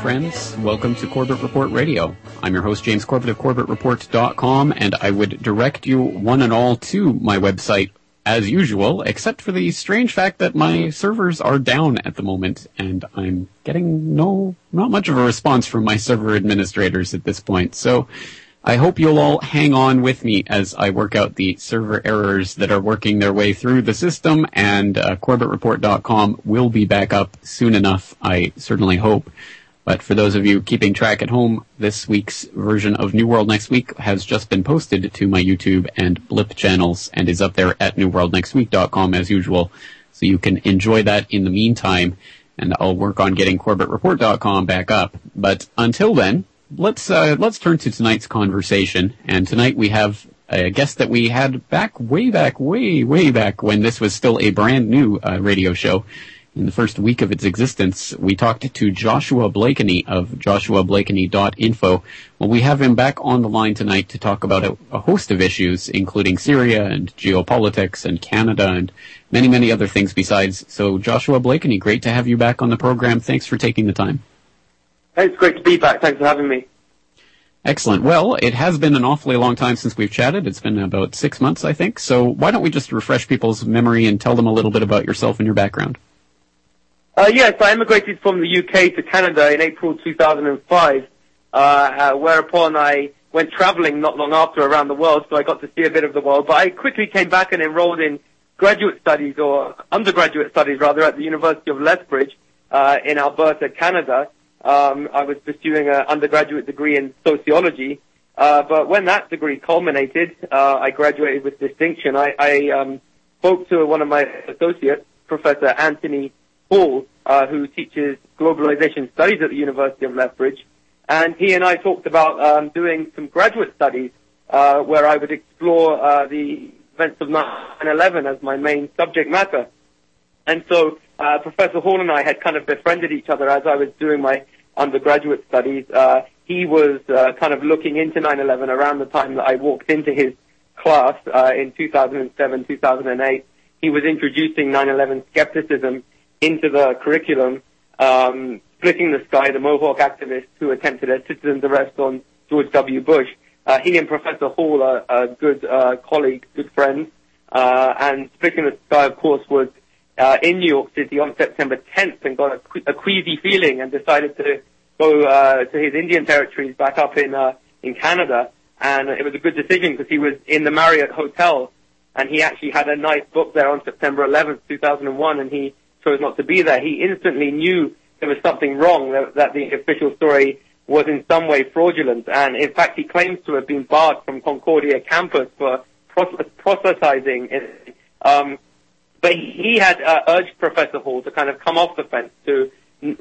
friends. Welcome to Corbett Report Radio. I'm your host, James Corbett of CorbettReport.com, and I would direct you one and all to my website as usual, except for the strange fact that my servers are down at the moment, and I'm getting no, not much of a response from my server administrators at this point. So, I hope you'll all hang on with me as I work out the server errors that are working their way through the system, and uh, CorbettReport.com will be back up soon enough, I certainly hope. But for those of you keeping track at home, this week's version of New World Next Week has just been posted to my YouTube and Blip channels and is up there at newworldnextweek.com as usual. So you can enjoy that in the meantime, and I'll work on getting CorbettReport.com back up. But until then, let's uh, let's turn to tonight's conversation. And tonight we have a guest that we had back way back, way way back when this was still a brand new uh, radio show. In the first week of its existence, we talked to Joshua Blakeney of joshuablakeney.info. Well, we have him back on the line tonight to talk about a, a host of issues, including Syria and geopolitics and Canada and many, many other things besides. So, Joshua Blakeney, great to have you back on the program. Thanks for taking the time. Hey, it's great to be back. Thanks for having me. Excellent. Well, it has been an awfully long time since we've chatted. It's been about six months, I think. So why don't we just refresh people's memory and tell them a little bit about yourself and your background? Uh, yes, I immigrated from the UK to Canada in April 2005, uh, uh, whereupon I went traveling not long after around the world, so I got to see a bit of the world. But I quickly came back and enrolled in graduate studies, or undergraduate studies rather, at the University of Lethbridge uh, in Alberta, Canada. Um, I was pursuing an undergraduate degree in sociology, uh, but when that degree culminated, uh, I graduated with distinction. I, I um, spoke to one of my associates, Professor Anthony Hall, uh, who teaches globalization studies at the University of Lethbridge, and he and I talked about um, doing some graduate studies uh, where I would explore uh, the events of 9/11 as my main subject matter. And so uh, Professor Hall and I had kind of befriended each other as I was doing my undergraduate studies. Uh, he was uh, kind of looking into 9/11 around the time that I walked into his class uh, in 2007, 2008. He was introducing 9/11 skepticism into the curriculum, um, splitting the sky, the Mohawk activist who attempted a citizen's arrest on George W. Bush. Uh, he and Professor Hall are, good uh, colleagues, good friends, uh, and splitting the sky, of course, was uh, in New York City on September 10th and got a, a queasy feeling and decided to go uh, to his Indian territories back up in uh, in Canada. And it was a good decision because he was in the Marriott Hotel and he actually had a night booked there on September 11th, 2001, and he chose not to be there. He instantly knew there was something wrong, that, that the official story was in some way fraudulent. And in fact, he claims to have been barred from Concordia campus for proselytizing. Um, but he had uh, urged Professor Hall to kind of come off the fence, to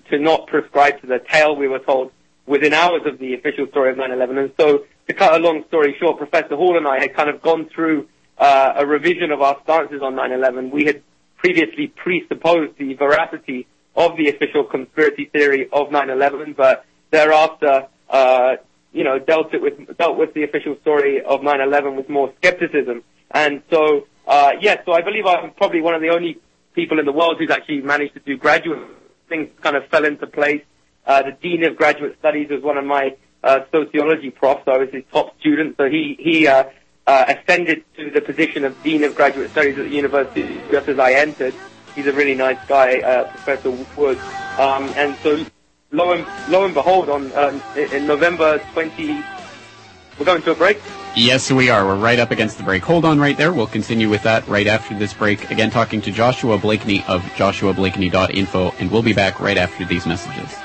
to not prescribe to the tale we were told within hours of the official story of 9/11. And so, to cut a long story short, Professor Hall and I had kind of gone through uh, a revision of our stances on 9/11. We had previously presupposed the veracity of the official conspiracy theory of 9/11, but thereafter, uh, you know, dealt it with dealt with the official story of 9/11 with more skepticism. And so, uh, yes, so I believe I'm probably one of the only people in the world who's actually managed to do graduate things. Kind of fell into place. Uh, the dean of graduate studies was one of my uh, sociology profs. So I was his top student, so he he uh, ascended to the position of dean of graduate studies at the university just as I entered. He's a really nice guy, uh, Professor Wood. Um, and so, lo and, lo and behold, on um, in November 20, we're going to a break. Yes, we are. We're right up against the break. Hold on right there. We'll continue with that right after this break. Again, talking to Joshua Blakeney of joshuablakeney.info, and we'll be back right after these messages.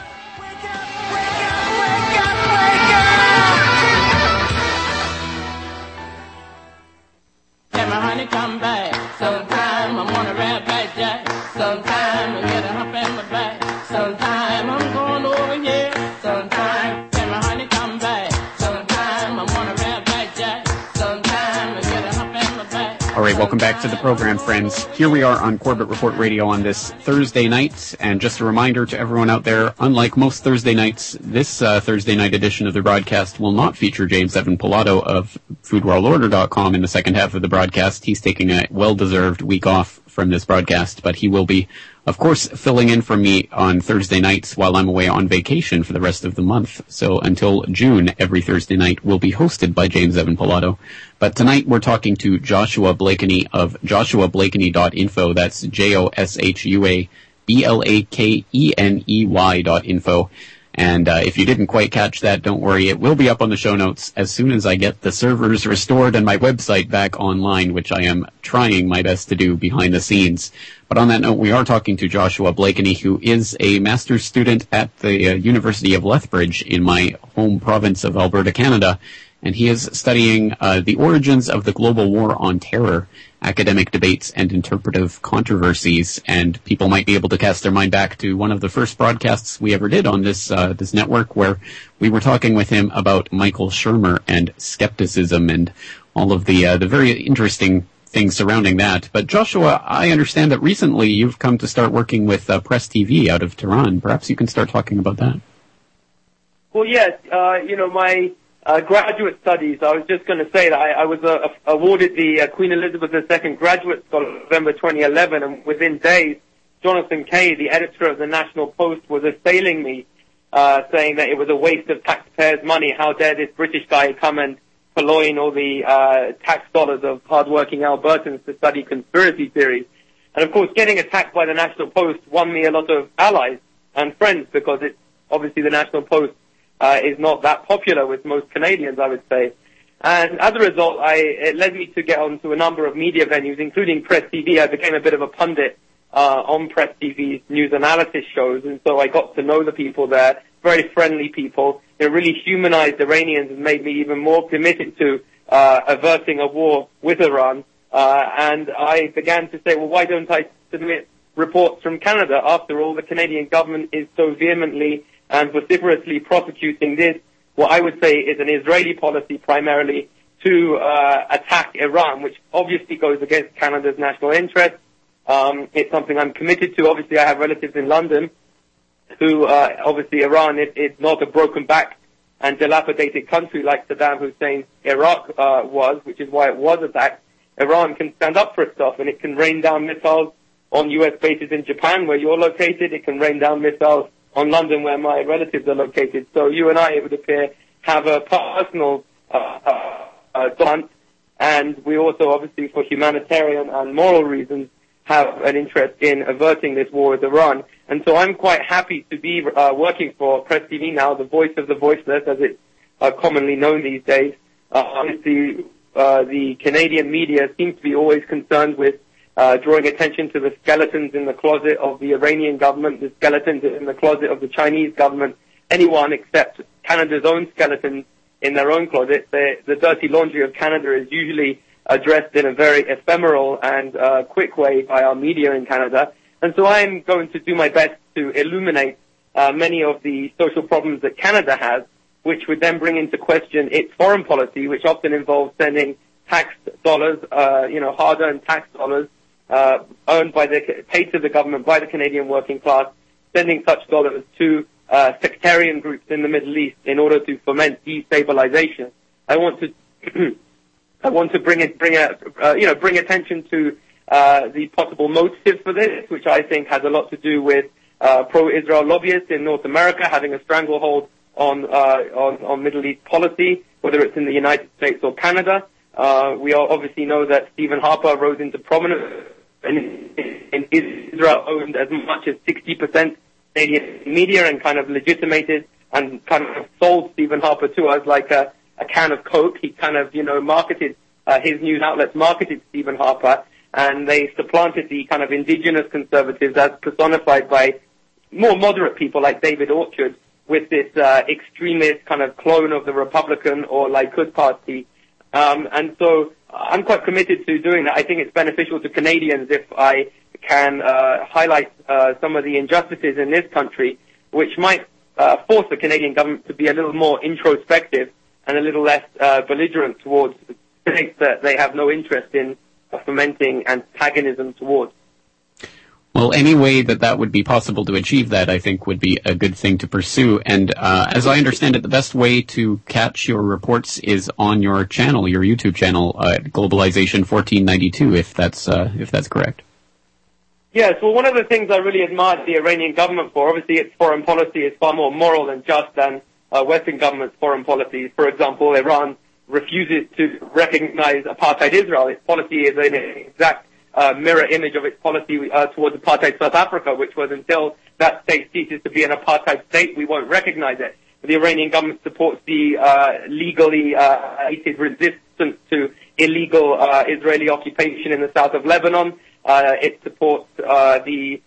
Right, welcome back to the program, friends. Here we are on Corbett Report Radio on this Thursday night, and just a reminder to everyone out there, unlike most Thursday nights, this uh, Thursday night edition of the broadcast will not feature James Evan Pilato of FoodWorldOrder.com in the second half of the broadcast. He's taking a well-deserved week off from this broadcast, but he will be of course, filling in for me on Thursday nights while I'm away on vacation for the rest of the month. So until June, every Thursday night will be hosted by James Evan Pilato. But tonight we're talking to Joshua Blakeney of joshuablakeney.info. That's J-O-S-H-U-A-B-L-A-K-E-N-E-Y dot info. And uh, if you didn't quite catch that, don't worry. It will be up on the show notes as soon as I get the servers restored and my website back online, which I am trying my best to do behind the scenes. But on that note, we are talking to Joshua Blakeney, who is a master's student at the uh, University of Lethbridge in my home province of Alberta, Canada. And he is studying uh, the origins of the global war on terror academic debates and interpretive controversies. And people might be able to cast their mind back to one of the first broadcasts we ever did on this uh, this network, where we were talking with him about Michael Shermer and skepticism and all of the uh, the very interesting things surrounding that. But Joshua, I understand that recently you've come to start working with uh, Press TV out of Tehran. Perhaps you can start talking about that. Well, yes. Uh, you know, my uh, graduate studies, I was just going to say that I, I was uh, awarded the uh, Queen Elizabeth II Graduate Scholar in November 2011, and within days, Jonathan Kay, the editor of the National Post, was assailing me, uh, saying that it was a waste of taxpayers' money. How dare this British guy come and purloin all the uh, tax dollars of hardworking Albertans to study conspiracy theories? And of course, getting attacked by the National Post won me a lot of allies and friends because it's obviously the National Post uh, is not that popular with most Canadians, I would say. And as a result, I, it led me to get onto a number of media venues, including Press TV. I became a bit of a pundit uh, on Press TV's news analysis shows, and so I got to know the people there, very friendly people. They really humanized Iranians and made me even more committed to uh, averting a war with Iran. Uh, and I began to say, well, why don't I submit reports from Canada? After all, the Canadian government is so vehemently and vociferously prosecuting this, what I would say is an Israeli policy primarily to uh, attack Iran, which obviously goes against Canada's national interest. Um, it's something I'm committed to. Obviously, I have relatives in London who, uh, obviously, Iran is, is not a broken back and dilapidated country like Saddam Hussein's Iraq uh, was, which is why it was attacked. Iran can stand up for itself and it can rain down missiles on U.S. bases in Japan where you're located. It can rain down missiles on London where my relatives are located. So you and I, it would appear, have a personal uh, uh, uh, and we also, obviously, for humanitarian and moral reasons, have an interest in averting this war with Iran. And so I'm quite happy to be uh, working for Press TV now, the voice of the voiceless, as it's uh, commonly known these days. Uh, obviously, uh, the Canadian media seems to be always concerned with drawing attention to the skeletons in the closet of the Iranian government, the skeletons in the closet of the Chinese government, anyone except Canada's own skeletons in their own closet. The, the dirty laundry of Canada is usually addressed in a very ephemeral and uh, quick way by our media in Canada. And so I'm going to do my best to illuminate uh, many of the social problems that Canada has, which would then bring into question its foreign policy, which often involves sending tax dollars, uh, you know, hard-earned tax dollars uh, owned by the paid to the government by the Canadian working class, sending such dollars to uh, sectarian groups in the Middle East in order to foment destabilization. I want to I want to bring it bring a uh, you know bring attention to uh, the possible motives for this, which I think has a lot to do with uh, pro-Israel lobbyists in North America having a stranglehold on, uh, on on Middle East policy, whether it's in the United States or Canada. Uh, we all obviously know that Stephen Harper rose into prominence in, in Israel owned as much as 60% Canadian media and kind of legitimated and kind of sold Stephen Harper to us like a, can of Coke. He kind of, you know, marketed, uh, his news outlets marketed Stephen Harper and they supplanted the kind of indigenous conservatives as personified by more moderate people like David Orchard with this uh, extremist kind of clone of the Republican or Likud party and I'm quite committed to doing that. I think it's beneficial to Canadians if I can uh, highlight uh, some of the injustices in this country, which might uh, force the Canadian government to be a little more introspective and a little less belligerent towards states that they have no interest in fomenting antagonism towards. Well, any way that that would be possible to achieve that, I think, would be a good thing to pursue. And uh, as I understand it, the best way to catch your reports is on your channel, your YouTube channel, uh, Globalization 1492, if that's uh, if that's correct. Yes, well, one of the things I really admired the Iranian government for, obviously its foreign policy is far more moral and just than uh, Western governments' foreign policies. For example, Iran refuses to recognize apartheid Israel. Its policy is an exact mirror image of its policy uh, towards apartheid South Africa, which was until that state ceases to be an apartheid state, we won't recognize it. The Iranian government supports the uh, legally uh, resistance to illegal uh, Israeli occupation in the south of Lebanon. Uh, it supports uh, the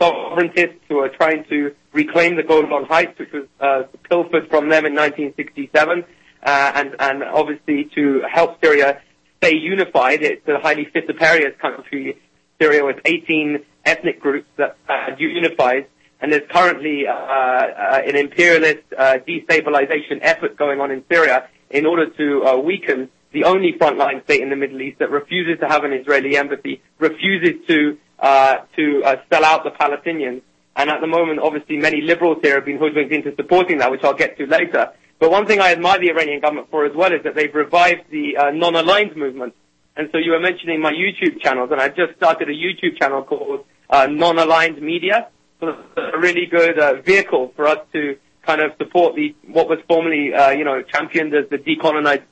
sovereigntists who are trying to reclaim the Golan Heights, which was uh, pilfered from them in 1967, uh, and, and obviously to help Syria stay unified. It's a highly fissiparous country, Syria, with 18 ethnic groups that are unified. And there's currently uh, uh, an imperialist uh, destabilization effort going on in Syria in order to uh, weaken the only frontline state in the Middle East that refuses to have an Israeli embassy, refuses to uh, to uh, sell out the Palestinians. And at the moment, obviously, many liberals here have been hoodwinked into supporting that, which I'll get to later. But one thing I admire the Iranian government for as well is that they've revived the uh, non-aligned movement. And so you were mentioning my YouTube channels, and I've just started a YouTube channel called uh, Non-Aligned Media. It's a really good uh, vehicle for us to kind of support the what was formerly, you know, championed as the decolonized.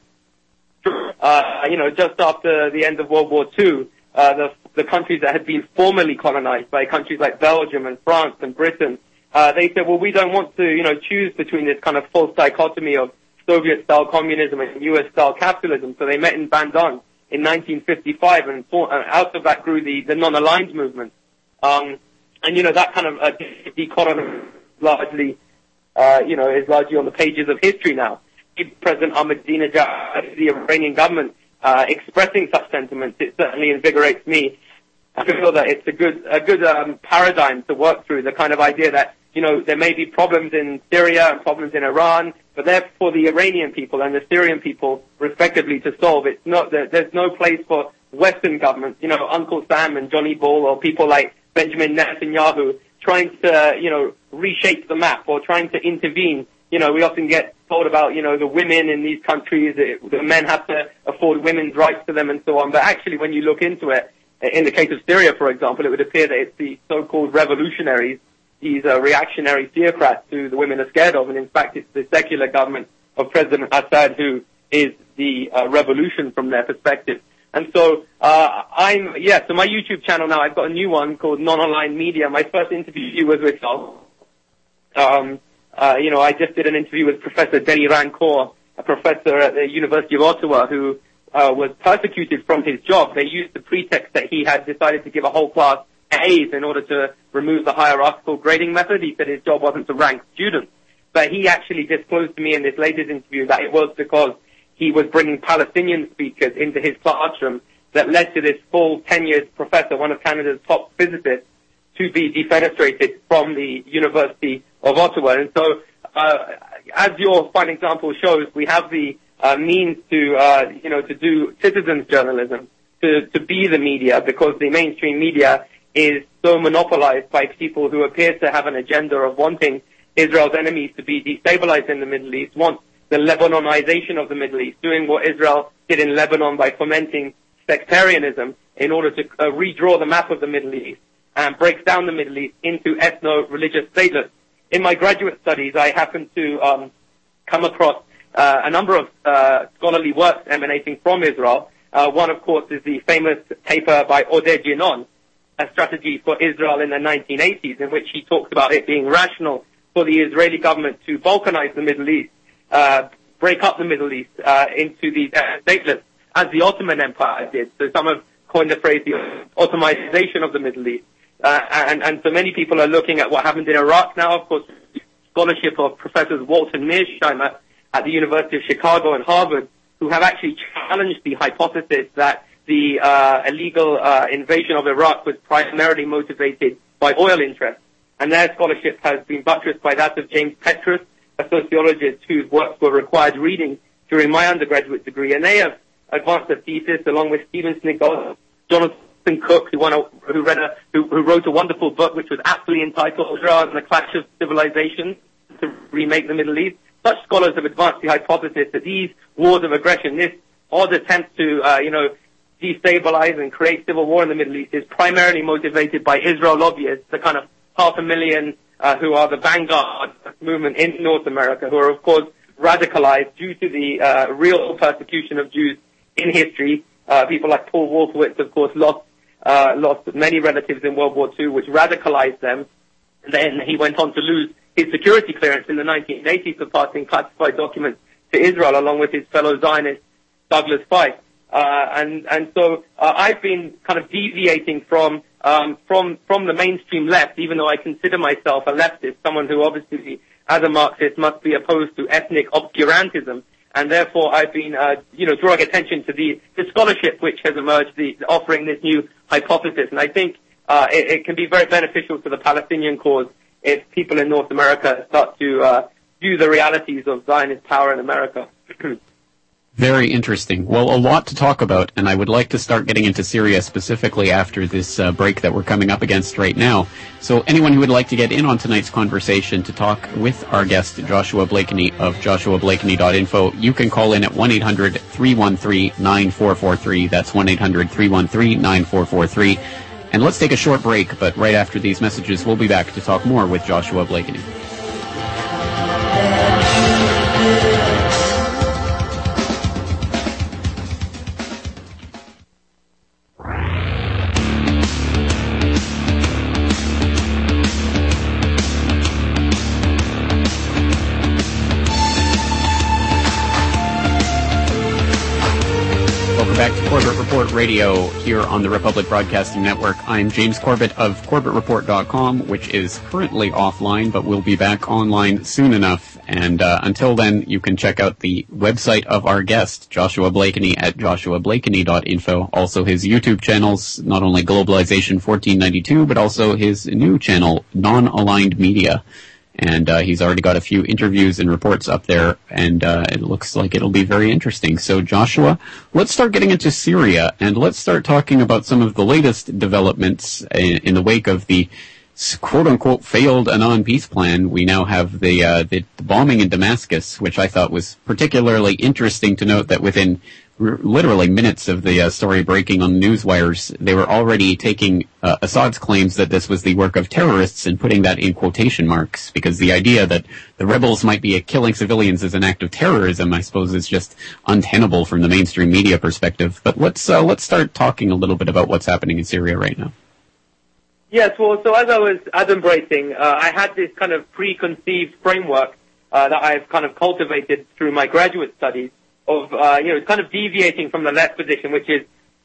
You know, just after the end of World War II, the the countries that had been formerly colonized by countries like Belgium and France and Britain uh, they said, well, we don't want to, you know, choose between this kind of false dichotomy of Soviet-style communism and U.S.-style capitalism. So they met in Bandung in 1955, and, out of that grew the, the non-aligned movement. Um, and you know that kind of uh, largely, uh, you know, is largely on the pages of history now. President Ahmadinejad, the Iranian government, uh, expressing such sentiments, it certainly invigorates me. I feel that it's a good a good um, paradigm to work through. The kind of idea that you know, there may be problems in Syria and problems in Iran, but they're for the Iranian people and the Syrian people, respectively, to solve. It's not there's no place for Western governments, you know, Uncle Sam and Johnny Bull or people like Benjamin Netanyahu trying to, you know, reshape the map or trying to intervene. You know, we often get told about, you know, the women in these countries, it, the men have to afford women's rights to them and so on. But actually, when you look into it, in the case of Syria, for example, it would appear that it's the so-called revolutionaries these uh, reactionary theocrats who the women are scared of, and in fact it's the secular government of President Assad who is the uh, revolution from their perspective. And so uh, I'm yeah. So my YouTube channel now I've got a new one called Non-Aligned Media. My first interview was with um, uh, you know I just did an interview with Professor Denis Rancourt, a professor at the University of Ottawa who uh, was persecuted from his job. They used the pretext that he had decided to give a whole class A's in order to remove the hierarchical grading method. He said his job wasn't to rank students. But he actually disclosed to me in this latest interview that it was because he was bringing Palestinian speakers into his classroom that led to this full tenured professor, one of Canada's top physicists, to be defenestrated from the University of Ottawa. And so, uh, as your fine example shows, we have the uh, means to, uh, you know, to do citizens journalism, to, to be the media, because the mainstream media is so monopolized by people who appear to have an agenda of wanting Israel's enemies to be destabilized in the Middle East, want the Lebanonization of the Middle East, doing what Israel did in Lebanon by fomenting sectarianism in order to uh, redraw the map of the Middle East and breaks down the Middle East into ethno-religious stateless. In my graduate studies, I happened to um, come across uh, a number of uh, scholarly works emanating from Israel. Uh, one, of course, is the famous paper by Oded Yinon, a strategy for Israel in the 1980s, in which he talks about it being rational for the Israeli government to balkanize the Middle East, uh, break up the Middle East uh, into these uh, statelets, as the Ottoman Empire did. So some have coined the phrase the Ottomanization of the Middle East. Uh, and, and so many people are looking at what happened in Iraq now. Of course, scholarship of Professors Walter Mearsheimer at the University of Chicago and Harvard, who have actually challenged the hypothesis that the uh, illegal uh, invasion of Iraq was primarily motivated by oil interests. And their scholarship has been buttressed by that of James Petras, a sociologist whose works were required reading during my undergraduate degree. And they have advanced a thesis along with Stephen Sniegoski Jonathan Cook, who, a, who, a, who, who wrote a wonderful book which was aptly entitled and the Clash of Civilizations to remake the Middle East. Such scholars have advanced the hypothesis that these wars of aggression, this odd attempt to, uh, you know, destabilize and create civil war in the Middle East is primarily motivated by Israel lobbyists, the kind of half a million uh, who are the vanguard movement in North America, who are of course radicalized due to the uh, real persecution of Jews in history. Uh, people like Paul Wolfowitz, of course, lost uh, lost many relatives in World War II, which radicalized them. And then he went on to lose his security clearance in the 1980s for passing classified documents to Israel, along with his fellow Zionist Douglas Feith. Uh, and and so uh, I've been kind of deviating from um, from from the mainstream left, even though I consider myself a leftist, someone who obviously, as a Marxist, must be opposed to ethnic obscurantism, and therefore I've been, uh, you know, drawing attention to the, scholarship which has emerged, the, offering this new hypothesis, and I think uh, it, it, can be very beneficial to the Palestinian cause if people in North America start to uh, view the realities of Zionist power in America. Very interesting. Well, a lot to talk about, and I would like to start getting into Syria specifically after this uh, break that we're coming up against right now. So, anyone who would like to get in on tonight's conversation to talk with our guest, Joshua Blakeney of joshuablakeney.info, you can call in at 1 800 313 9443. That's 1 800 313 9443. And let's take a short break, but right after these messages, we'll be back to talk more with Joshua Blakeney. Radio here on the Republic Broadcasting Network. I'm James Corbett of CorbettReport.com, which is currently offline, but will be back online soon enough. And uh, until then, you can check out the website of our guest, Joshua Blakeney, at joshuablakeney.info. Also his YouTube channels, not only Globalization 1492, but also his new channel, Non-Aligned Media and uh, he's already got a few interviews and reports up there, and uh, it looks like it'll be very interesting. So, Joshua, let's start getting into Syria, and let's start talking about some of the latest developments in, in the wake of the quote unquote failed Annan peace plan. We now have the, uh, the bombing in Damascus, which I thought was particularly interesting to note that within literally minutes of the uh, story breaking on the news wires, they were already taking uh, Assad's claims that this was the work of terrorists and putting that in quotation marks, because the idea that the rebels might be killing civilians as an act of terrorism, I suppose, is just untenable from the mainstream media perspective. But let's uh, let's start talking a little bit about what's happening in Syria right now. Yes, well, so as I was adumbrating, uh, I had this kind of preconceived framework uh, that I've kind of cultivated through my graduate studies of, uh, you know, kind of deviating from the left position, which is,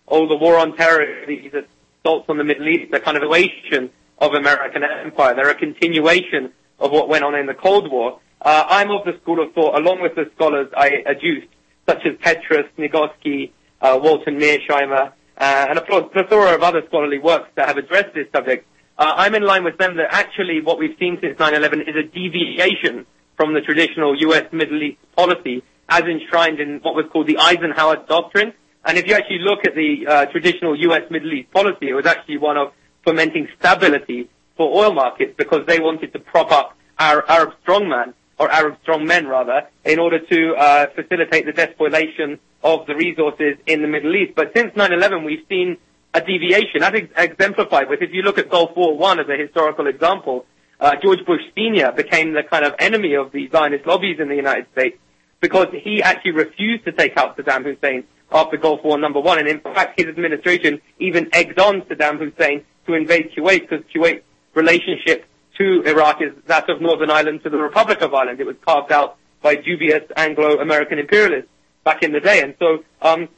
oh, the war on terror, these assaults on the Middle East, a kind of equation of American empire. They're a continuation of what went on in the Cold War. Uh, I'm of the school of thought, along with the scholars I adduced, such as Petras, Nagoski, uh, Walton Mearsheimer, uh, and a plethora of other scholarly works that have addressed this subject. Uh, I'm in line with them that actually what we've seen since 9-11 is a deviation from the traditional U.S. Middle East policy as enshrined in what was called the Eisenhower Doctrine. And if you actually look at the uh, traditional U.S. Middle East policy, it was actually one of fomenting stability for oil markets because they wanted to prop up our Arab strongman, or Arab strongmen rather, in order to uh, facilitate the despoilation of the resources in the Middle East. But since 9-11, we've seen a deviation, ex- exemplified with, if you look at Gulf War One as a historical example, uh, George Bush Sr. became the kind of enemy of the Zionist lobbies in the United States because he actually refused to take out Saddam Hussein after Gulf War number one. And in fact, his administration even egged on Saddam Hussein to invade Kuwait because Kuwait's relationship to Iraq is that of Northern Ireland to the Republic of Ireland. It was carved out by dubious Anglo-American imperialists back in the day. And so, um,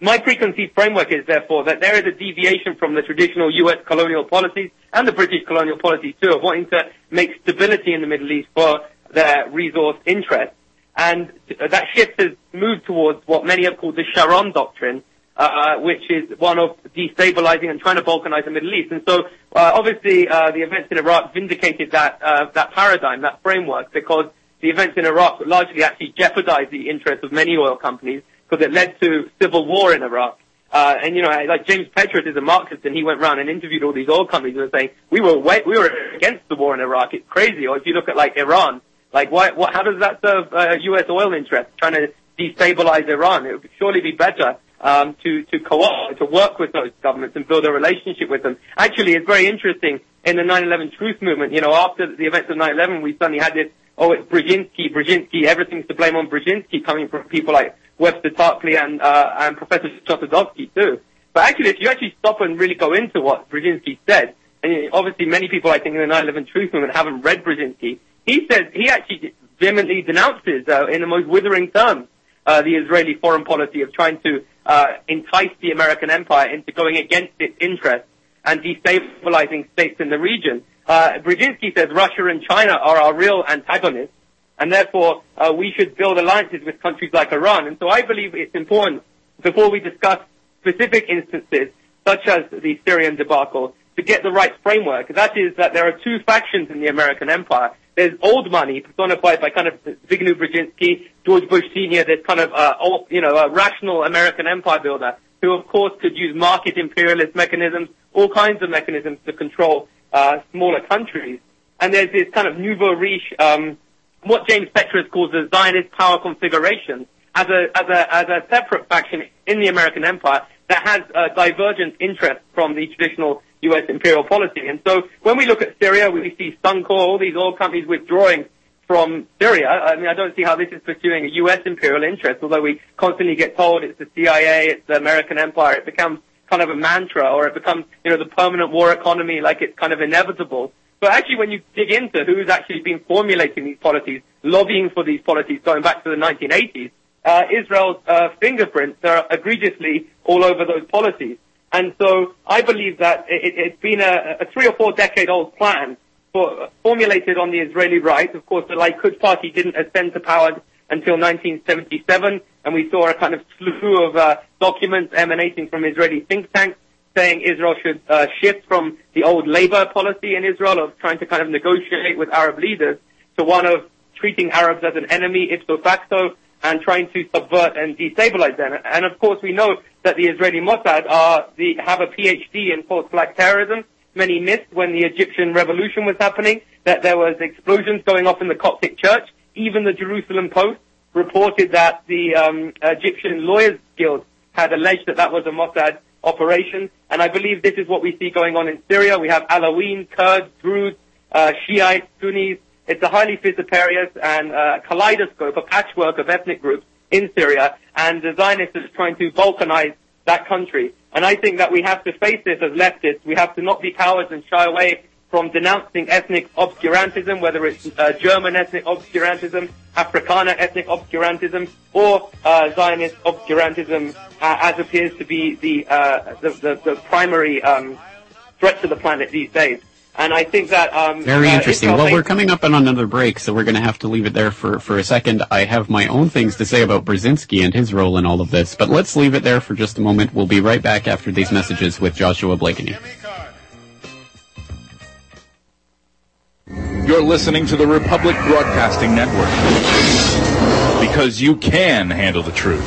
my preconceived framework is therefore that there is a deviation from the traditional U.S. colonial policies and the British colonial policies too of wanting to make stability in the Middle East for their resource interests. And that shift has moved towards what many have called the Sharon Doctrine, uh, which is one of destabilizing and trying to balkanize the Middle East. And so, uh, obviously, uh, the events in Iraq vindicated that that paradigm, that framework, because the events in Iraq largely actually jeopardized the interests of many oil companies because it led to civil war in Iraq. And you know, like James Petras is a Marxist, and he went around and interviewed all these oil companies and was saying we were way, we were against the war in Iraq. It's crazy. Or if you look at like Iran, like why, what, how does that serve uh, U.S. oil interests trying to destabilize Iran? It would surely be better um, to to co-op, to work with those governments and build a relationship with them. Actually, it's very interesting in the 9/11 truth movement. You know, after the events of 9/11, we suddenly had this. Oh, it's Brzezinski, Brzezinski. Everything's to blame on Brzezinski, coming from people like Webster Tarpley and uh, and Professor Chossudovsky too. But actually, if you actually stop and really go into what Brzezinski said, and obviously many people I think in the 9/11 truth movement haven't read Brzezinski, he says he actually vehemently denounces uh, in the most withering terms uh, the Israeli foreign policy of trying to uh, entice the American empire into going against its interests and destabilizing states in the region. Uh, Brzezinski says Russia and China are our real antagonists, and therefore uh, we should build alliances with countries like Iran. And so I believe it's important before we discuss specific instances such as the Syrian debacle to get the right framework. That is that there are two factions in the American empire. There's old money personified by kind of Zbigniew Brzezinski, George Bush Sr., this kind of, uh, old, you know, a rational American empire builder who of course could use market imperialist mechanisms, all kinds of mechanisms to control uh, smaller countries. And there's this kind of nouveau riche, um, what James Petras calls the Zionist power configuration as a, as a, as a separate faction in the American empire that has a divergent interest from the traditional U.S. imperial policy. And so when we look at Syria, we see Suncor, all these oil companies withdrawing from Syria. I mean, I don't see how this is pursuing a U.S. imperial interest, although we constantly get told it's the CIA, it's the American empire. It becomes kind of a mantra, or it becomes, you know, the permanent war economy, like it's kind of inevitable. But actually, when you dig into who's actually been formulating these policies, lobbying for these policies going back to the 1980s, uh, Israel's uh, fingerprints are egregiously all over those policies. And so I believe that it, it's been a, a three or four decade old plan for, formulated on the Israeli right. Of course, the Likud party didn't ascend to power until 1977, and we saw a kind of slew of uh, documents emanating from Israeli think tanks saying Israel should uh, shift from the old labor policy in Israel of trying to kind of negotiate with Arab leaders to one of treating Arabs as an enemy ipso facto and trying to subvert and destabilize them. And of course, we know that the Israeli Mossad are the, have a PhD in false-flag terrorism. Many missed when the Egyptian revolution was happening that there was explosions going off in the Coptic church. Even the Jerusalem Post reported that the um, Egyptian Lawyers Guild had alleged that that was a Mossad operation. And I believe this is what we see going on in Syria. We have Alaween, Kurds, Druze, uh, Shiites, Sunnis. It's a highly fissiparous and uh, kaleidoscope, a patchwork of ethnic groups in Syria, and the Zionists are trying to balkanize that country. And I think that we have to face this as leftists. We have to not be cowards and shy away from denouncing ethnic obscurantism, whether it's uh, German ethnic obscurantism, Afrikaner ethnic obscurantism, or uh, Zionist obscurantism, uh, as appears to be the, uh, the, the, the, primary um, threat to the planet these days. And I think that um, very uh, interesting. Well, may- we're coming up on another break, so we're going to have to leave it there for for a second. I have my own things to say about Brzezinski and his role in all of this, but let's leave it there for just a moment. We'll be right back after these messages with Joshua Blakeney. You're listening to the Republic Broadcasting Network. Because you can handle the truth.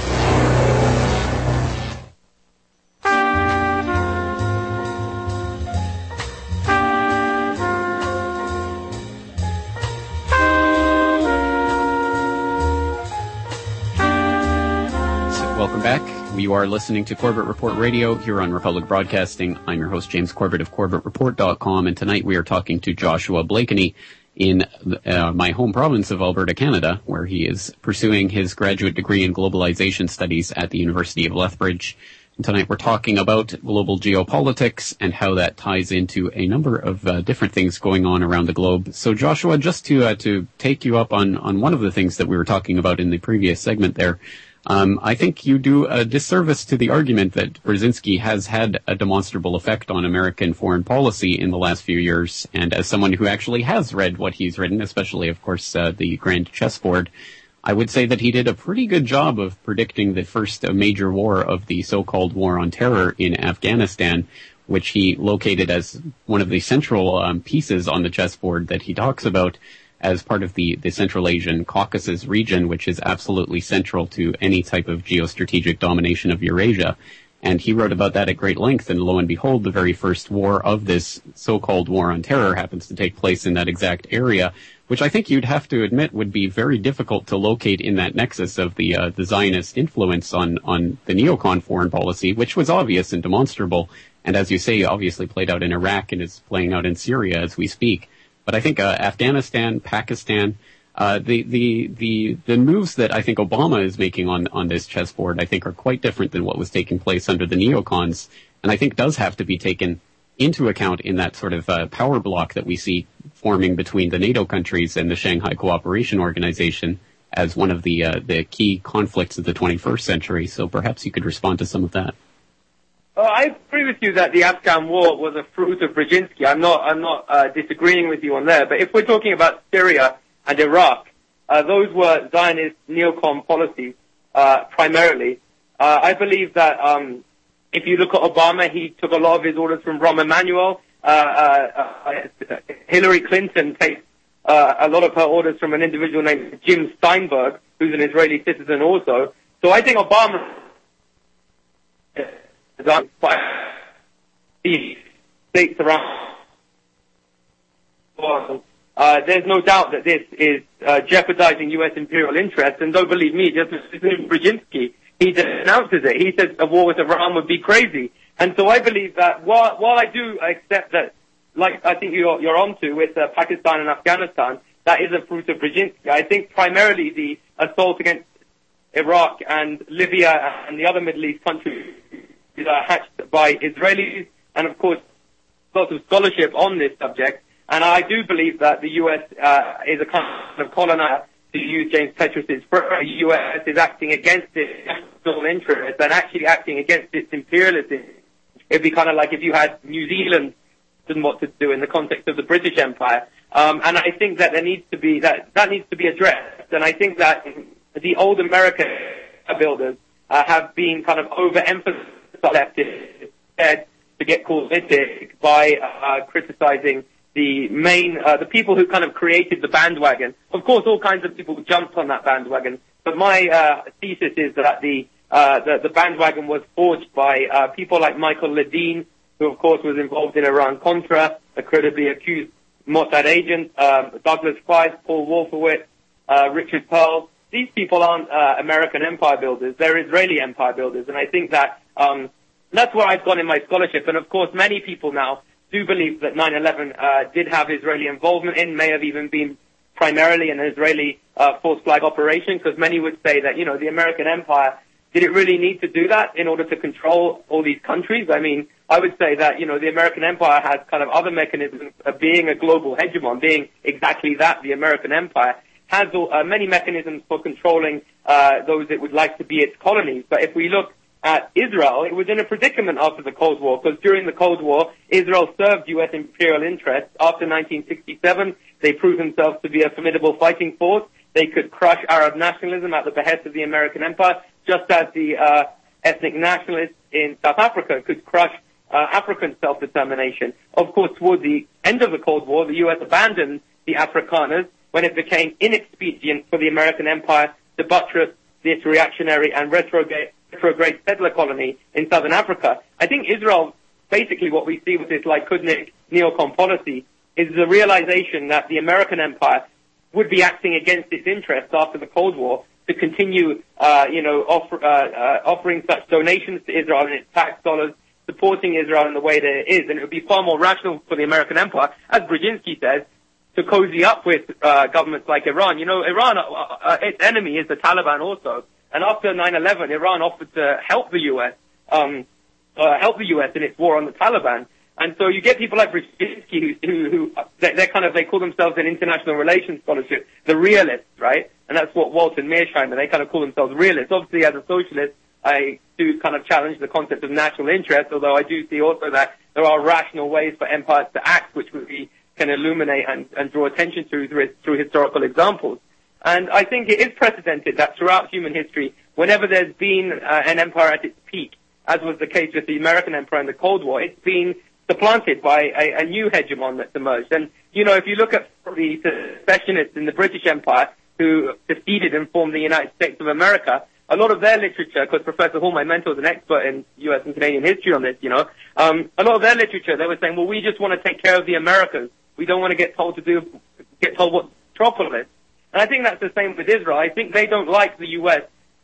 You are listening to Corbett Report Radio here on Republic Broadcasting. I'm your host, James Corbett of CorbettReport.com, and tonight we are talking to Joshua Blakeney in uh, my home province of Alberta, Canada, where he is pursuing his graduate degree in globalization studies at the University of Lethbridge. And tonight we're talking about global geopolitics and how that ties into a number of uh, different things going on around the globe. So Joshua, just to uh, to take you up on on one of the things that we were talking about in the previous segment there, um, I think you do a disservice to the argument that Brzezinski has had a demonstrable effect on American foreign policy in the last few years. And as someone who actually has read what he's written, especially, of course, uh, the Grand Chessboard, I would say that he did a pretty good job of predicting the first uh, major war of the so-called War on Terror in Afghanistan, which he located as one of the central um, pieces on the chessboard that he talks about as part of the, the Central Asian Caucasus region, which is absolutely central to any type of geostrategic domination of Eurasia. And he wrote about that at great length, and lo and behold, the very first war of this so-called war on terror happens to take place in that exact area, which I think you'd have to admit would be very difficult to locate in that nexus of the uh, the Zionist influence on on the neocon foreign policy, which was obvious and demonstrable, and as you say, obviously played out in Iraq and is playing out in Syria as we speak. But I think uh, Afghanistan, Pakistan, uh, the, the, the, the moves that I think Obama is making on, on this chessboard, I think are quite different than what was taking place under the neocons. And I think does have to be taken into account in that sort of uh, power block that we see forming between the NATO countries and the Shanghai Cooperation Organization as one of the, uh, the key conflicts of the 21st century. So perhaps you could respond to some of that. Uh, I agree with you that the Afghan war was a fruit of Brzezinski. I'm not, I'm not uh, disagreeing with you on there. But if we're talking about Syria, and Iraq. Uh, those were Zionist neocon policies uh, primarily. Uh, I believe that um, if you look at Obama, he took a lot of his orders from Rahm Emanuel. Uh, uh, Hillary Clinton takes a lot of her orders from an individual named Jim Steinberg, who's an Israeli citizen also. So I think Obama states around uh, there's no doubt that this is uh, jeopardizing U.S. imperial interests, and don't believe me, just Brzezinski, he denounces it. He says a war with Iran would be crazy. And so I believe that while, while I do accept that, like I think you're, you're onto with uh, Pakistan and Afghanistan, that is a fruit of Brzezinski. I think primarily the assault against Iraq and Libya and the other Middle East countries are hatched by Israelis, and of course, lots of scholarship on this subject. And I do believe that the U.S. Uh, is a kind of colonizer, to use James Petras's phrase. The U.S. is acting against its national interests and actually acting against its imperialism. It'd be kind of like if you had New Zealand didn't what to do in the context of the British Empire. Um, and I think that there needs to be that that needs to be addressed. And I think that the old American builders uh, have been kind of overemphasized to get politic by uh, criticizing the main, uh, the people who kind of created the bandwagon. Of course, all kinds of people jumped on that bandwagon, but my uh, thesis is that the, uh, the, the bandwagon was forged by uh, people like Michael Ledeen, who of course was involved in Iran-Contra, a credibly accused Mossad agent, um, Douglas Feith, Paul Wolfowitz, uh, Richard Perle. These people aren't uh, American empire builders; they're Israeli empire builders, and I think that um, that's where I've gone in my scholarship. And of course, many people now do believe that 9/11 uh, did have Israeli involvement in, may have even been primarily an Israeli uh, false flag operation, because many would say that you know the American empire did it really need to do that in order to control all these countries? I mean, I would say that you know the American empire has kind of other mechanisms of being a global hegemon, being exactly that, the American empire has uh, many mechanisms for controlling uh, those it would like to be its colonies. But if we look at Israel, it was in a predicament after the Cold War because during the Cold War, Israel served U.S. imperial interests. After 1967, they proved themselves to be a formidable fighting force. They could crush Arab nationalism at the behest of the American empire, just as the uh, ethnic nationalists in South Africa could crush uh, African self-determination. Of course, toward the end of the Cold War, the U.S. abandoned the Afrikaners when it became inexpedient for the American empire to buttress this reactionary and retrograde great settler colony in southern Africa. I think Israel, basically what we see with this Likudnik neocon policy is the realization that the American empire would be acting against its interests after the Cold War to continue, uh, you know, offer, uh, uh, offering such donations to Israel and its tax dollars, supporting Israel in the way that it is. And it would be far more rational for the American empire, as Brzezinski says, to cozy up with uh, governments like Iran. You know, Iran, uh, uh, its enemy is the Taliban also. And after 9/11, Iran offered to help the U.S. Um, uh, help the U.S. in its war on the Taliban. And so you get people like Brzezinski who, who, who they're kind of, they call themselves an international relations scholarship, the realists, right? And that's what Walter Mearsheimer, they kind of call themselves realists. Obviously, as a socialist, I do kind of challenge the concept of national interest, although I do see also that there are rational ways for empires to act, which we can illuminate and, and draw attention to through, through historical examples. And I think it is precedented that throughout human history, whenever there's been uh, an empire at its peak, as was the case with the American empire in the Cold War, it's been supplanted by a, a new hegemon that's emerged. And, you know, if you look at the secessionists in the British Empire who defeated and formed the United States of America, a lot of their literature, because Professor Hall, my mentor, is an expert in U.S. and Canadian history on this, you know, um, a lot of their literature, they were saying, well, we just want to take care of the Americans. We don't want to get told to do, get told what metropolis. And I think that's the same with Israel. I think they don't like the U.S.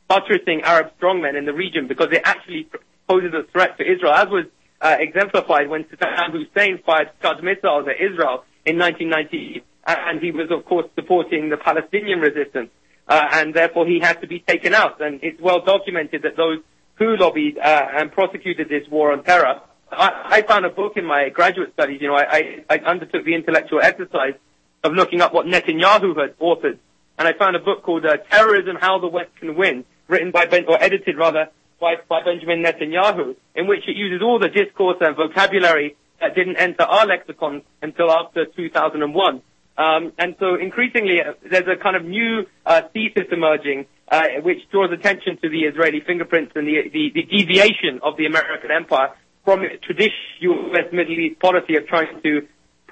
buttressing Arab strongmen in the region because it actually poses a threat to Israel, as was uh, exemplified when Saddam Hussein fired Scud missiles at Israel in 1990, and he was, of course, supporting the Palestinian resistance, uh, and therefore he had to be taken out. And it's well documented that those who lobbied uh, and prosecuted this war on terror. I, I found a book in my graduate studies. You know, I, I, I undertook the intellectual exercise of looking up what Netanyahu had authored, and I found a book called uh, "Terrorism: How the West Can Win," written by ben, or edited rather by, by Benjamin Netanyahu, in which it uses all the discourse and vocabulary that didn't enter our lexicon until after 2001. Um, and so increasingly, uh, there's a kind of new uh, thesis emerging, uh, which draws attention to the Israeli fingerprints and the, the, the deviation of the American empire from traditional U.S. Middle East policy of trying to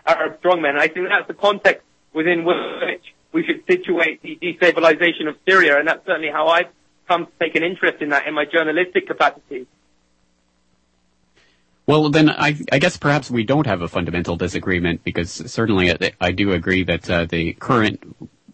Arab strongmen. I think that's the context within which we should situate the destabilization of Syria, and that's certainly how I've come to take an interest in that in my journalistic capacity. Well, then I, I, guess perhaps we don't have a fundamental disagreement because certainly I, I do agree that uh, the current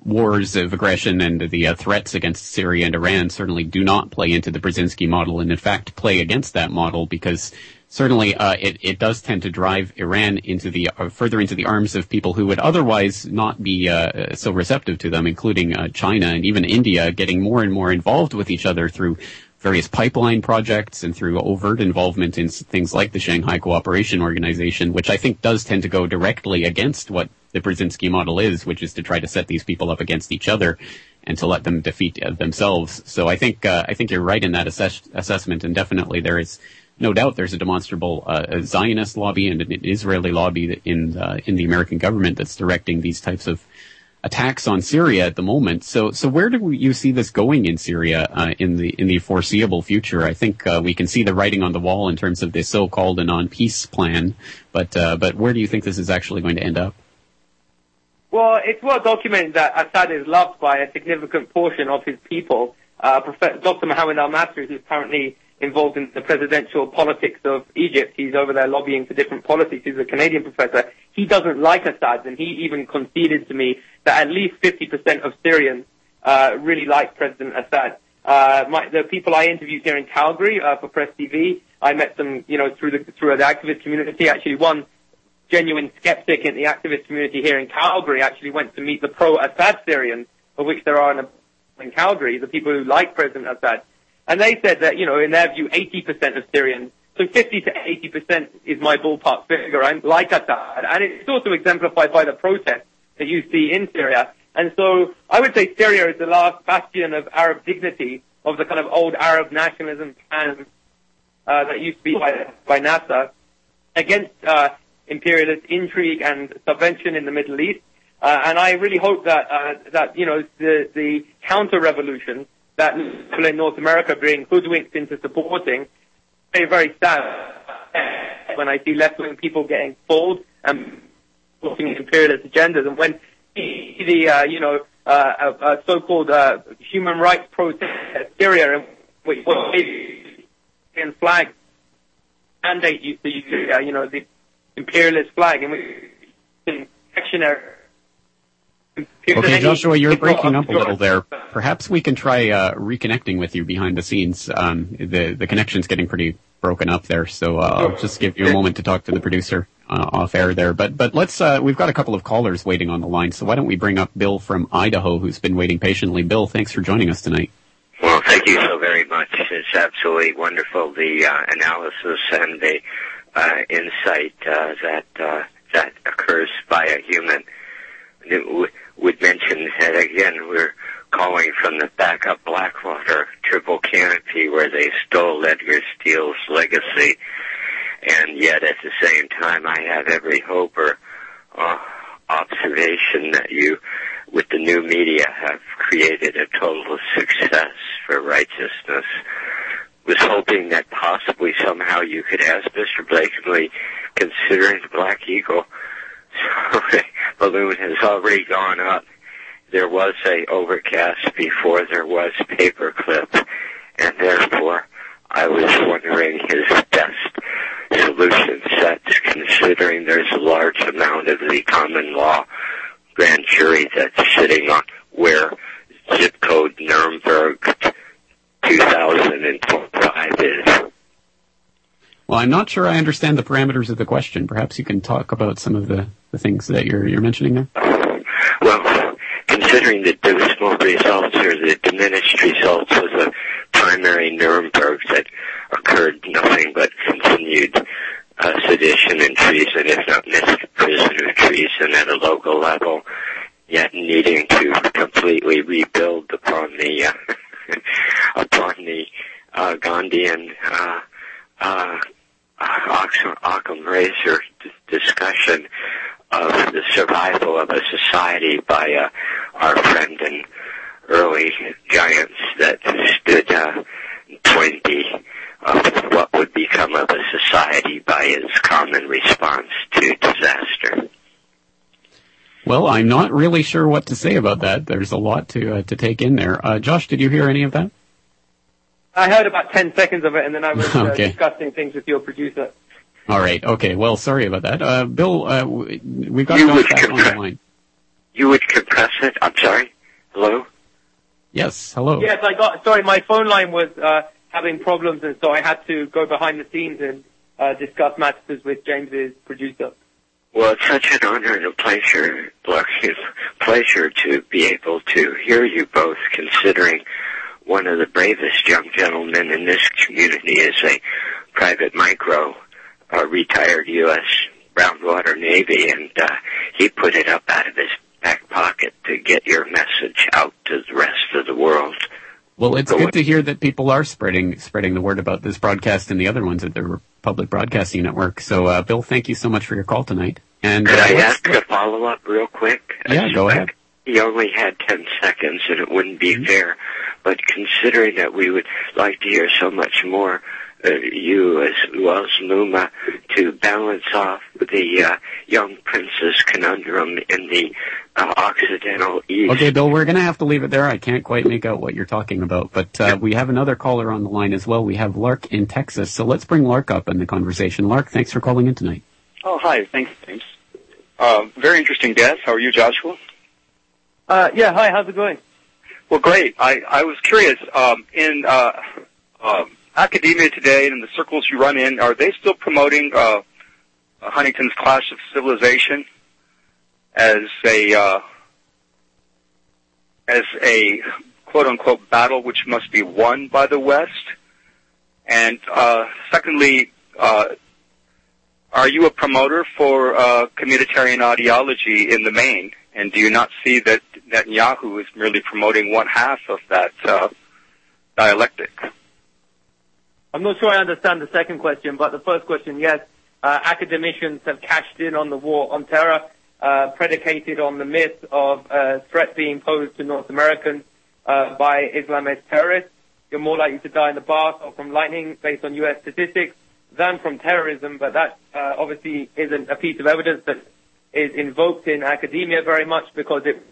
wars of aggression and the uh, threats against Syria and Iran certainly do not play into the Brzezinski model and in fact play against that model because certainly uh, it, it does tend to drive Iran into the uh, further into the arms of people who would otherwise not be uh, so receptive to them, including uh, China and even India, getting more and more involved with each other through various pipeline projects and through overt involvement in things like the Shanghai Cooperation Organization, which I think does tend to go directly against what the Brzezinski model is, which is to try to set these people up against each other and to let them defeat uh, themselves. So I think uh, I think you're right in that assess- assessment, and definitely there is no doubt there's a demonstrable uh, Zionist lobby and an Israeli lobby in uh, in the American government that's directing these types of attacks on Syria at the moment. So, so where do you see this going in Syria uh, in the in the foreseeable future? I think uh, we can see the writing on the wall in terms of the so-called non-peace plan, but uh, but where do you think this is actually going to end up? Well, it's well documented that Assad is loved by a significant portion of his people. Uh, Professor Dr. Mohammed Elmasry, who's currently involved in the presidential politics of Egypt. He's over there lobbying for different policies. He's a Canadian professor. He doesn't like Assad, and he even conceded to me that at least 50% of Syrians uh, really like President Assad. Uh, my, the people I interviewed here in Calgary uh, for Press TV, I met them, you know, through the through the activist community. Actually, one genuine skeptic in the activist community here in Calgary actually went to meet the pro-Assad Syrians, of which there are in, in Calgary, the people who like President Assad. And they said that, you know, in their view, 80% of Syrians, so 50 to 80% is my ballpark figure, I'm like Assad. And it's also exemplified by the protests that you see in Syria. And so I would say Syria is the last bastion of Arab dignity, of the kind of old Arab nationalism uh, that used to be by, by Nasser against uh, imperialist intrigue and subvention in the Middle East. Uh, and I really hope that uh, that you know the the counter revolution that people in North America being hoodwinked into supporting. Very, very sad when I see left-wing people getting fooled and supporting imperialist agendas. And when the, uh, you know, uh, uh, so-called uh, human rights protest Syria, and which and flag mandate you to uh, you know, the imperialist flag, and reactionary. Okay, Joshua, you're breaking up a little there. Perhaps we can try uh, reconnecting with you behind the scenes. Um, the the connection's getting pretty broken up there, so uh, I'll just give you a moment to talk to the producer uh, off air there. But but let's uh, we've got a couple of callers waiting on the line, so why don't we bring up Bill from Idaho, who's been waiting patiently. Bill, thanks for joining us tonight. Well, thank you so very much. It's absolutely wonderful the uh, analysis and the Uh, insight uh, that uh, that occurs by a human We would mention that again we're calling from the back of Blackwater triple canopy where they stole Edgar Steele's legacy. And yet at the same time I have every hope or uh, observation that you with the new media have created a total success for righteousness. Was hoping that possibly somehow you could ask Mr. Blakely, considering the Black Eagle balloon has already gone up. There was a overcast before there was paperclip. and therefore I was wondering his best solution sets, considering there's a large amount of the common law grand jury that's sitting on where zip code Nuremberg 2025 is. Well, I'm not sure I understand the parameters of the question. Perhaps you can talk about some of the, the things that you're you're mentioning there. Well, considering that the dismal results or the diminished results of the primary Nuremberg that occurred nothing but continued uh, sedition and treason, if not misprision of treason at a local level, yet needing to completely rebuild upon the uh, upon the uh, Gandhian uh, uh, Occam, Occam razor d- discussion of the survival of a society by uh, our friend and early giants that stood uh, 20 of what would become of a society by its common response to disaster. Well, I'm not really sure what to say about that. There's a lot to uh, to take in there. Uh, Josh, did you hear any of that? I heard about 10 seconds of it, and then I was uh, Okay. discussing things with your producer. All right. Okay. Well, sorry about that. Uh, Bill, uh, we've got You Josh would back on the line. You would compress it? I'm sorry? Hello? Yes. Hello. Yes, I got. Sorry, my phone line was uh, having problems, and so I had to go behind the scenes and uh, discuss matters with James's producer. Well, it's such an honor and a pleasure, a pleasure to be able to hear you both, considering one of the bravest young gentlemen in this community is a private micro, uh, retired U.S. Brownwater Navy, and uh, he put it up out of his back pocket to get your message out to the rest of the world. Well, it's Go good to hear that people are spreading spreading the word about this broadcast and the other ones at the Public Broadcasting Network. So, uh, Bill, thank you so much for your call tonight. And Could uh, I ask a follow-up real quick? Yeah, go ahead. He only had 10 seconds and it wouldn't be Mm-hmm. fair, but considering that we would like to hear so much more, uh, you as well as Luma, to balance off the uh, young prince's conundrum in the uh, Occidental East. Okay, Bill, we're going to have to leave it there. I can't quite make out what you're talking about, but uh, we have another caller on the line as well. We have Lark in Texas, so let's bring Lark up in the conversation. Lark, thanks for calling in tonight. Oh, hi. Thanks, James. Uh, very interesting guest. How are you, Joshua? Uh, yeah, hi, how's it going? Well, great. I, I was curious. Um, in uh, um academia today and the circles you run in, are they still promoting uh, Huntington's Clash of Civilization as a uh, as a quote unquote battle which must be won by the West? And uh, secondly, uh, are you a promoter for uh, communitarian ideology in the main? And do you not see that Netanyahu is merely promoting one half of that uh, dialectic? I'm not sure I understand the second question, but the first question, yes, uh, academicians have cashed in on the war on terror, uh, predicated on the myth of a threat being posed to North Americans uh, by Islamist terrorists. You're more likely to die in the bath or from lightning based on U.S. statistics than from terrorism, but that obviously isn't a piece of evidence that is invoked in academia very much because it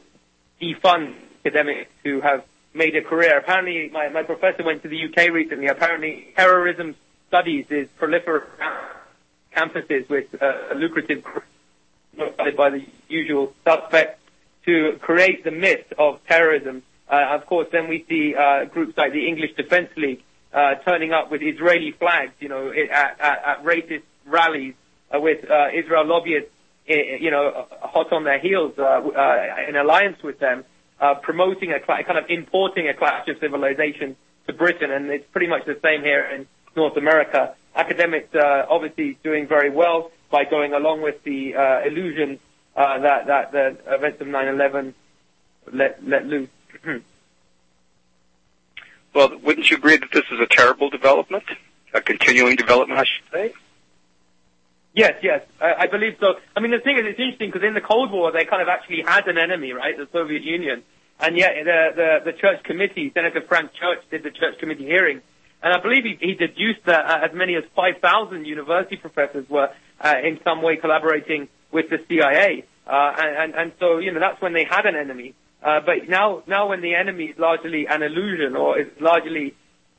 defunds academics who have made a career. Apparently, my, my professor went to the UK recently. Apparently, terrorism studies is proliferating campuses with uh, lucrative by the usual suspects to create the myth of terrorism. Uh, of course, then we see uh, groups like the English Defence League uh, turning up with Israeli flags, you know, at, at, at racist rallies uh, with uh, Israel lobbyists, you know, hot on their heels uh, uh, in alliance with them, promoting a kind of importing a clash of civilization to Britain, and it's pretty much the same here in North America. Academics uh, obviously doing very well by going along with the uh, illusion uh, that that the events of 9/11 let let loose. Well, wouldn't you agree that this is a terrible development? A continuing development, I should say? Yes, yes, I, I believe so. I mean, the thing is, it's interesting because in the Cold War, they kind of actually had an enemy, right? The Soviet Union. And yet the, the, the church committee, Senator Frank Church did the church committee hearing. And I believe he, he deduced that uh, as many as 5,000 university professors were uh, in some way collaborating with the CIA. Uh, and, and, and so, you know, that's when they had an enemy. Uh, but now, now when the enemy is largely an illusion or is largely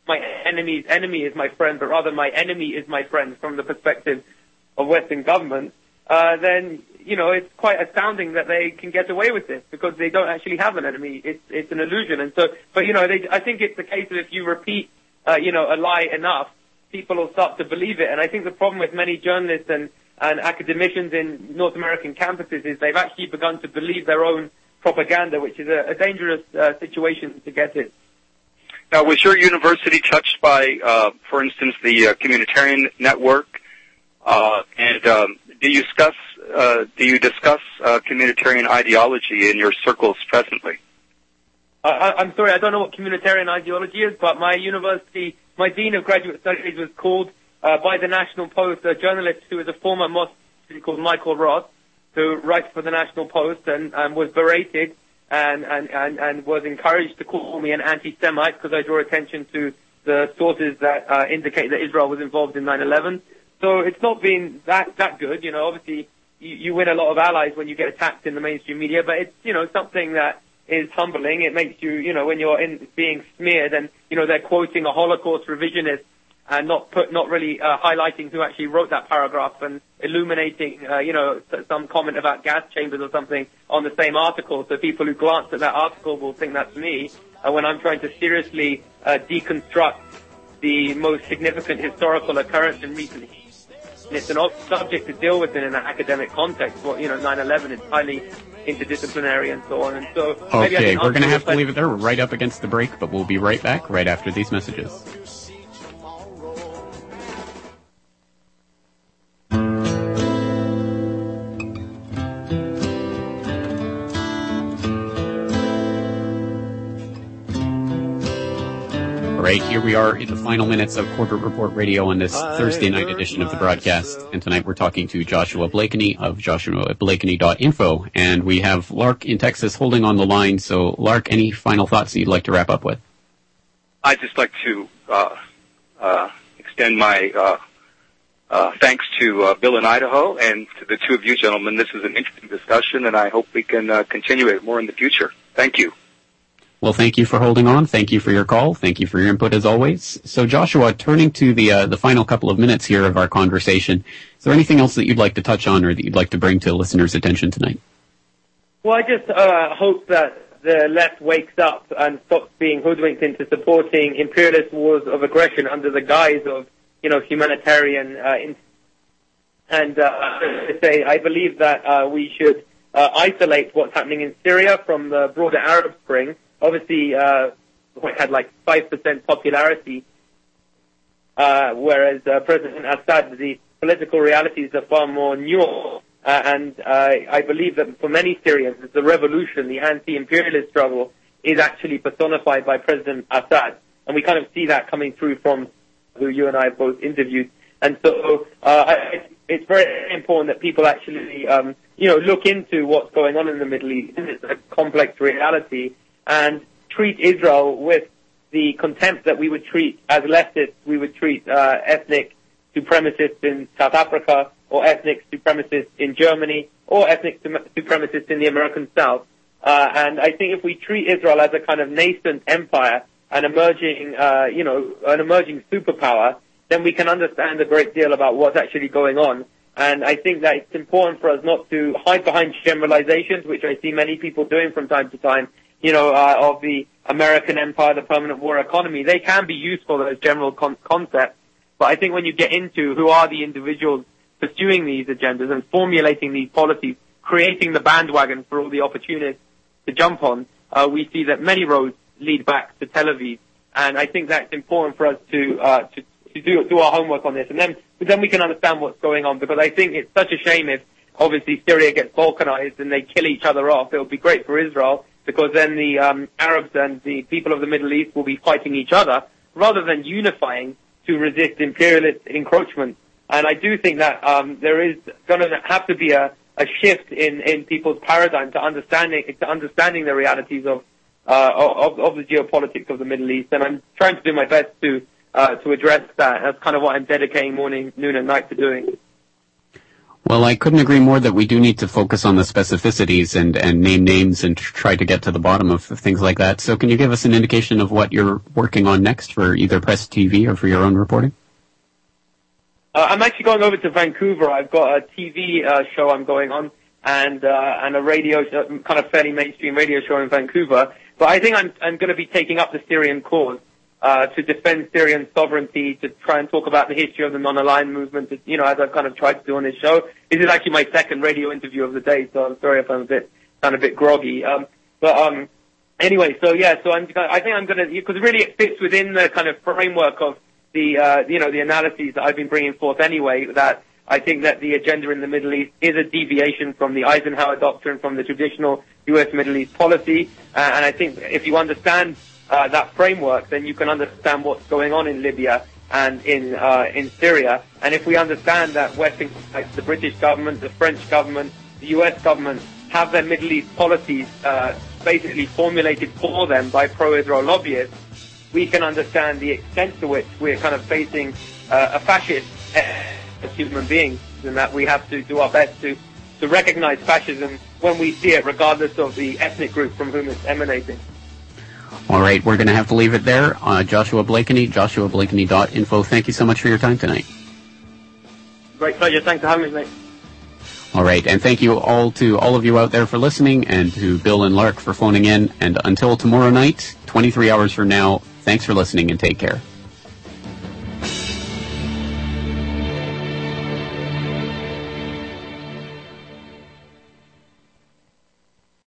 my enemy's enemy is my friend, but rather my enemy is my friend from the perspective of Western governments, uh, then you know it's quite astounding that they can get away with this because they don't actually have an enemy. It's it's an illusion, and so but you know they, I think it's the case that if you repeat uh, you know a lie enough, people will start to believe it. And I think the problem with many journalists and and academicians in North American campuses is they've actually begun to believe their own propaganda, which is a, a dangerous uh, situation to get in. Now, was your university touched by, uh, for instance, the uh, Communitarian Network? Uh, and um, do you discuss uh, do you discuss uh, communitarian ideology in your circles presently? I, I'm sorry, I don't know what communitarian ideology is, but my university, my dean of graduate studies was called uh, by the National Post, a journalist who is a former Moss called Michael Ross, who writes for the National Post and, and was berated and, and, and, and was encouraged to call me an anti-Semite because I draw attention to the sources that uh, indicate that Israel was involved in 9/11. So it's not been that that good. You know, obviously you, you win a lot of allies when you get attacked in the mainstream media, but it's you know something that is humbling. It makes you you know when you're in being smeared and you know they're quoting a Holocaust revisionist and not put not really uh, highlighting who actually wrote that paragraph and illuminating uh, you know some comment about gas chambers or something on the same article. So people who glance at that article will think that's me uh, when I'm trying to seriously uh, deconstruct the most significant historical occurrence in recent history. And it's an odd subject to deal with in an academic context. Well, you know, 9/11 is highly interdisciplinary and so on. And so Okay, we're going to have to leave it there. We're right up against the break, but we'll be right back right after these messages. All right, here we are in the final minutes of Corbett Report Radio on this Thursday night edition of the broadcast. And tonight we're talking to Joshua Blakeney of joshuablakeney.info. And we have Lark in Texas holding on the line. So, Lark, any final thoughts that you'd like to wrap up with? I'd just like to uh, uh, extend my uh, uh, thanks to uh, Bill in Idaho and to the two of you gentlemen. This is an interesting discussion, and I hope we can uh, continue it more in the future. Thank you. Well, thank you for holding on. Thank you for your call. Thank you for your input as always. So, Joshua, turning to the uh, the final couple of minutes here of our conversation, is there anything else that you'd like to touch on or that you'd like to bring to listeners' attention tonight? Well, I just uh, hope that the left wakes up and stops being hoodwinked into supporting imperialist wars of aggression under the guise of, you know, humanitarian. Uh, in- and uh, to say, I believe that uh, we should uh, isolate what's happening in Syria from the broader Arab Spring. Obviously, uh, had like five percent popularity, uh, whereas uh, President Assad, the political realities are far more nuanced. Uh, and uh, I believe that for many Syrians, the revolution, the anti-imperialist struggle, is actually personified by President Assad, and we kind of see that coming through from who you and I have both interviewed. And so uh, it's very important that people actually, um, you know, look into what's going on in the Middle East. It's a complex reality, and treat Israel with the contempt that we would treat as leftists, we would treat uh, ethnic supremacists in South Africa, or ethnic supremacists in Germany, or ethnic supremacists in the American South. Uh, and I think if we treat Israel as a kind of nascent empire, an emerging, uh, you know, an emerging superpower, then we can understand a great deal about what's actually going on. And I think that it's important for us not to hide behind generalizations, which I see many people doing from time to time, you know, uh, of the American empire, the permanent war economy. They can be useful as general con- concepts. But I think when you get into who are the individuals pursuing these agendas and formulating these policies, creating the bandwagon for all the opportunists to jump on, uh, we see that many roads lead back to Tel Aviv. And I think that's important for us to, uh, to, to do, do our homework on this. And then, then we can understand what's going on because I think it's such a shame if obviously Syria gets balkanized and they kill each other off. It would be great for Israel because then the um, Arabs and the people of the Middle East will be fighting each other rather than unifying to resist imperialist encroachment. And I do think that um, there is going to have to be a, a shift in, in people's paradigm to understanding to understanding the realities of, uh, of of the geopolitics of the Middle East. And I'm trying to do my best to uh, to address that. That's kind of what I'm dedicating morning, noon, and night to doing. Well, I couldn't agree more that we do need to focus on the specificities and, and name names and try to get to the bottom of things like that. So can you give us an indication of what you're working on next for either Press TV or for your own reporting? Uh, I'm actually going over to Vancouver. I've got a TV uh, show I'm going on and uh, and a radio show, kind of fairly mainstream radio show in Vancouver. But I think I'm I'm going to be taking up the Syrian cause uh, to defend Syrian sovereignty, to try and talk about the history of the non-aligned movement. You know, as I've kind of tried to do on this show. This is actually my second radio interview of the day, so I'm sorry if I'm a bit kind of a bit groggy. Um, but um, anyway, so yeah, so I'm I think I'm going to because really it fits within the kind of framework of the uh, you know the analyses that I've been bringing forth anyway. That I think that the agenda in the Middle East is a deviation from the Eisenhower doctrine, from the traditional U.S. Middle East policy, uh, and I think if you understand uh, that framework, then you can understand what's going on in Libya and in uh, in Syria. And if we understand that Western, like the British government, the French government, the U.S. government have their Middle East policies uh, basically formulated for them by pro-Israel lobbyists, we can understand the extent to which we're kind of facing uh, a fascist as human beings, and that we have to do our best to to recognize fascism when we see it, regardless of the ethnic group from whom it's emanating. All right, we're going to have to leave it there. Uh, Joshua Blakeney, joshuablakeney.info. Thank you so much for your time tonight. Great pleasure. Thanks for having me, mate. All right, and thank you all to all of you out there for listening, and to Bill and Lark for phoning in. And until tomorrow night, 23 hours from now, thanks for listening and take care.